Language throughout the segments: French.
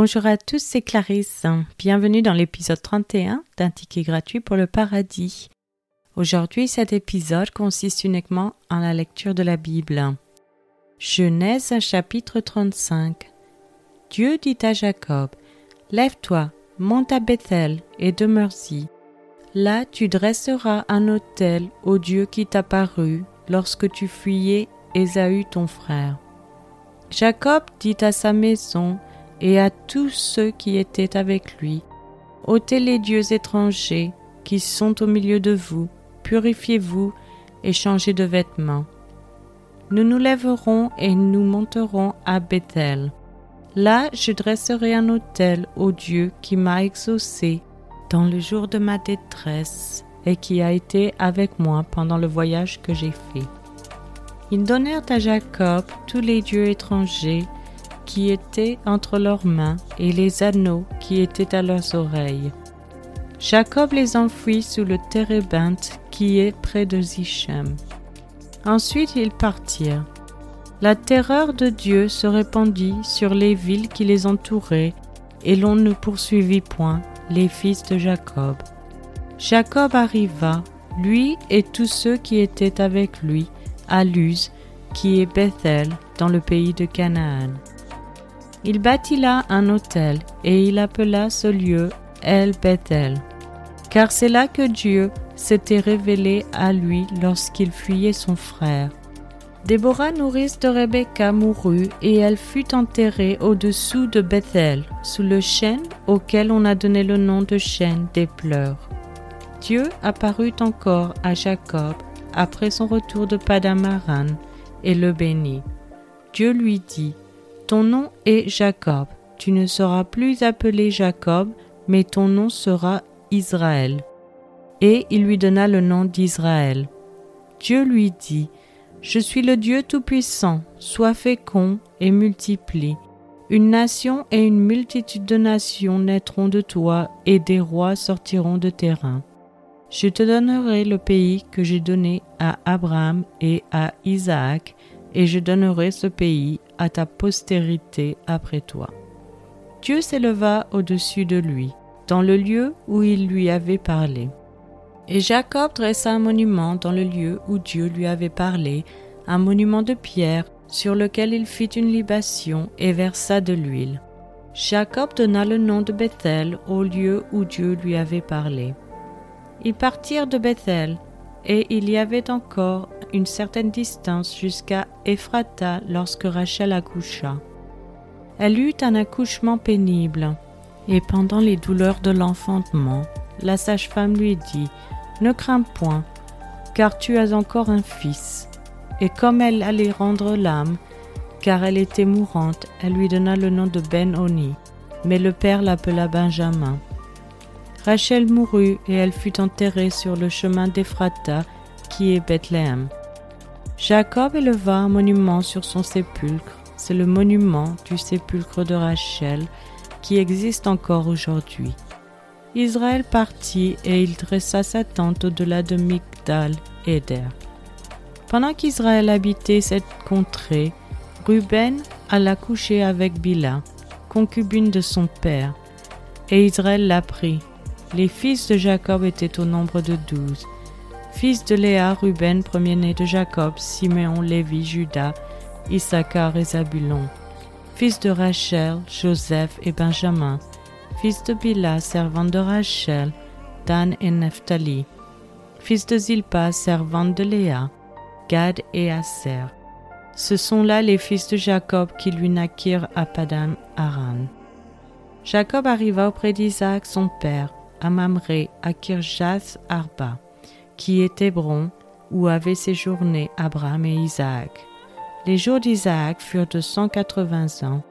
Bonjour à tous, c'est Clarisse. Bienvenue dans l'épisode 31 d'un ticket gratuit pour le paradis. Aujourd'hui, cet épisode consiste uniquement en la lecture de la Bible. Genèse chapitre 35. Dieu dit à Jacob Lève-toi, monte à Bethel et demeure-y. Là, tu dresseras un autel au Dieu qui t'apparut lorsque tu fuyais Ésaü ton frère. Jacob dit à sa maison et à tous ceux qui étaient avec lui, ôtez les dieux étrangers qui sont au milieu de vous, purifiez-vous et changez de vêtements. Nous nous lèverons et nous monterons à Bethel. Là, je dresserai un autel au Dieu qui m'a exaucé dans le jour de ma détresse et qui a été avec moi pendant le voyage que j'ai fait. Ils donnèrent à Jacob tous les dieux étrangers qui étaient entre leurs mains et les anneaux qui étaient à leurs oreilles. Jacob les enfouit sous le térébinthe qui est près de Zichem. Ensuite ils partirent. La terreur de Dieu se répandit sur les villes qui les entouraient, et l'on ne poursuivit point les fils de Jacob. Jacob arriva, lui et tous ceux qui étaient avec lui, à Luz, qui est Bethel, dans le pays de Canaan. Il bâtit là un autel, et il appela ce lieu El Bethel, car c'est là que Dieu s'était révélé à lui lorsqu'il fuyait son frère. Déborah, nourrice de Rebecca, mourut, et elle fut enterrée au-dessous de Bethel, sous le chêne auquel on a donné le nom de chêne des pleurs. Dieu apparut encore à Jacob après son retour de Padamaran et le bénit. Dieu lui dit ton nom est Jacob. Tu ne seras plus appelé Jacob, mais ton nom sera Israël. Et il lui donna le nom d'Israël. Dieu lui dit, Je suis le Dieu Tout-Puissant, sois fécond et multiplie. Une nation et une multitude de nations naîtront de toi, et des rois sortiront de tes reins. Je te donnerai le pays que j'ai donné à Abraham et à Isaac, et je donnerai ce pays à ta postérité après toi. Dieu s'éleva au-dessus de lui, dans le lieu où il lui avait parlé. Et Jacob dressa un monument dans le lieu où Dieu lui avait parlé, un monument de pierre sur lequel il fit une libation et versa de l'huile. Jacob donna le nom de Bethel au lieu où Dieu lui avait parlé. Ils partirent de Bethel, et il y avait encore une certaine distance jusqu'à Ephrata lorsque Rachel accoucha. Elle eut un accouchement pénible, et pendant les douleurs de l'enfantement, la sage-femme lui dit Ne crains point, car tu as encore un fils. Et comme elle allait rendre l'âme, car elle était mourante, elle lui donna le nom de Ben-Oni, mais le père l'appela Benjamin. Rachel mourut et elle fut enterrée sur le chemin d'Ephrata, qui est Bethléem. Jacob éleva un monument sur son sépulcre. C'est le monument du sépulcre de Rachel qui existe encore aujourd'hui. Israël partit et il dressa sa tente au-delà de Migdal Eder. Pendant qu'Israël habitait cette contrée, Ruben alla coucher avec Bila, concubine de son père, et Israël l'apprit. Les fils de Jacob étaient au nombre de douze. Fils de Léa, Ruben, premier-né de Jacob, Siméon, Lévi, Judas, Issachar et Zabulon. Fils de Rachel, Joseph et Benjamin. Fils de Bila, servante de Rachel, Dan et Nephtali. Fils de Zilpa, servante de Léa, Gad et Aser. Ce sont là les fils de Jacob qui lui naquirent à Padam Aran. Jacob arriva auprès d'Isaac son père, à Mamré, à Kirjath Arba qui est Hébron, où avaient séjourné Abraham et Isaac. Les jours d'Isaac furent de cent quatre-vingts ans.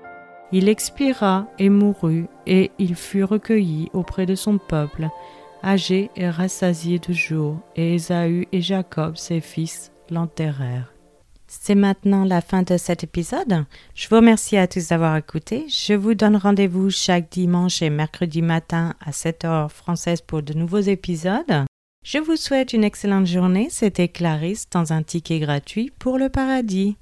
Il expira et mourut, et il fut recueilli auprès de son peuple, âgé et rassasié de jours, et Ésaü et Jacob, ses fils, l'enterrèrent. C'est maintenant la fin de cet épisode. Je vous remercie à tous d'avoir écouté. Je vous donne rendez-vous chaque dimanche et mercredi matin à 7 heures française pour de nouveaux épisodes. Je vous souhaite une excellente journée. C'était Clarisse dans un ticket gratuit pour le paradis.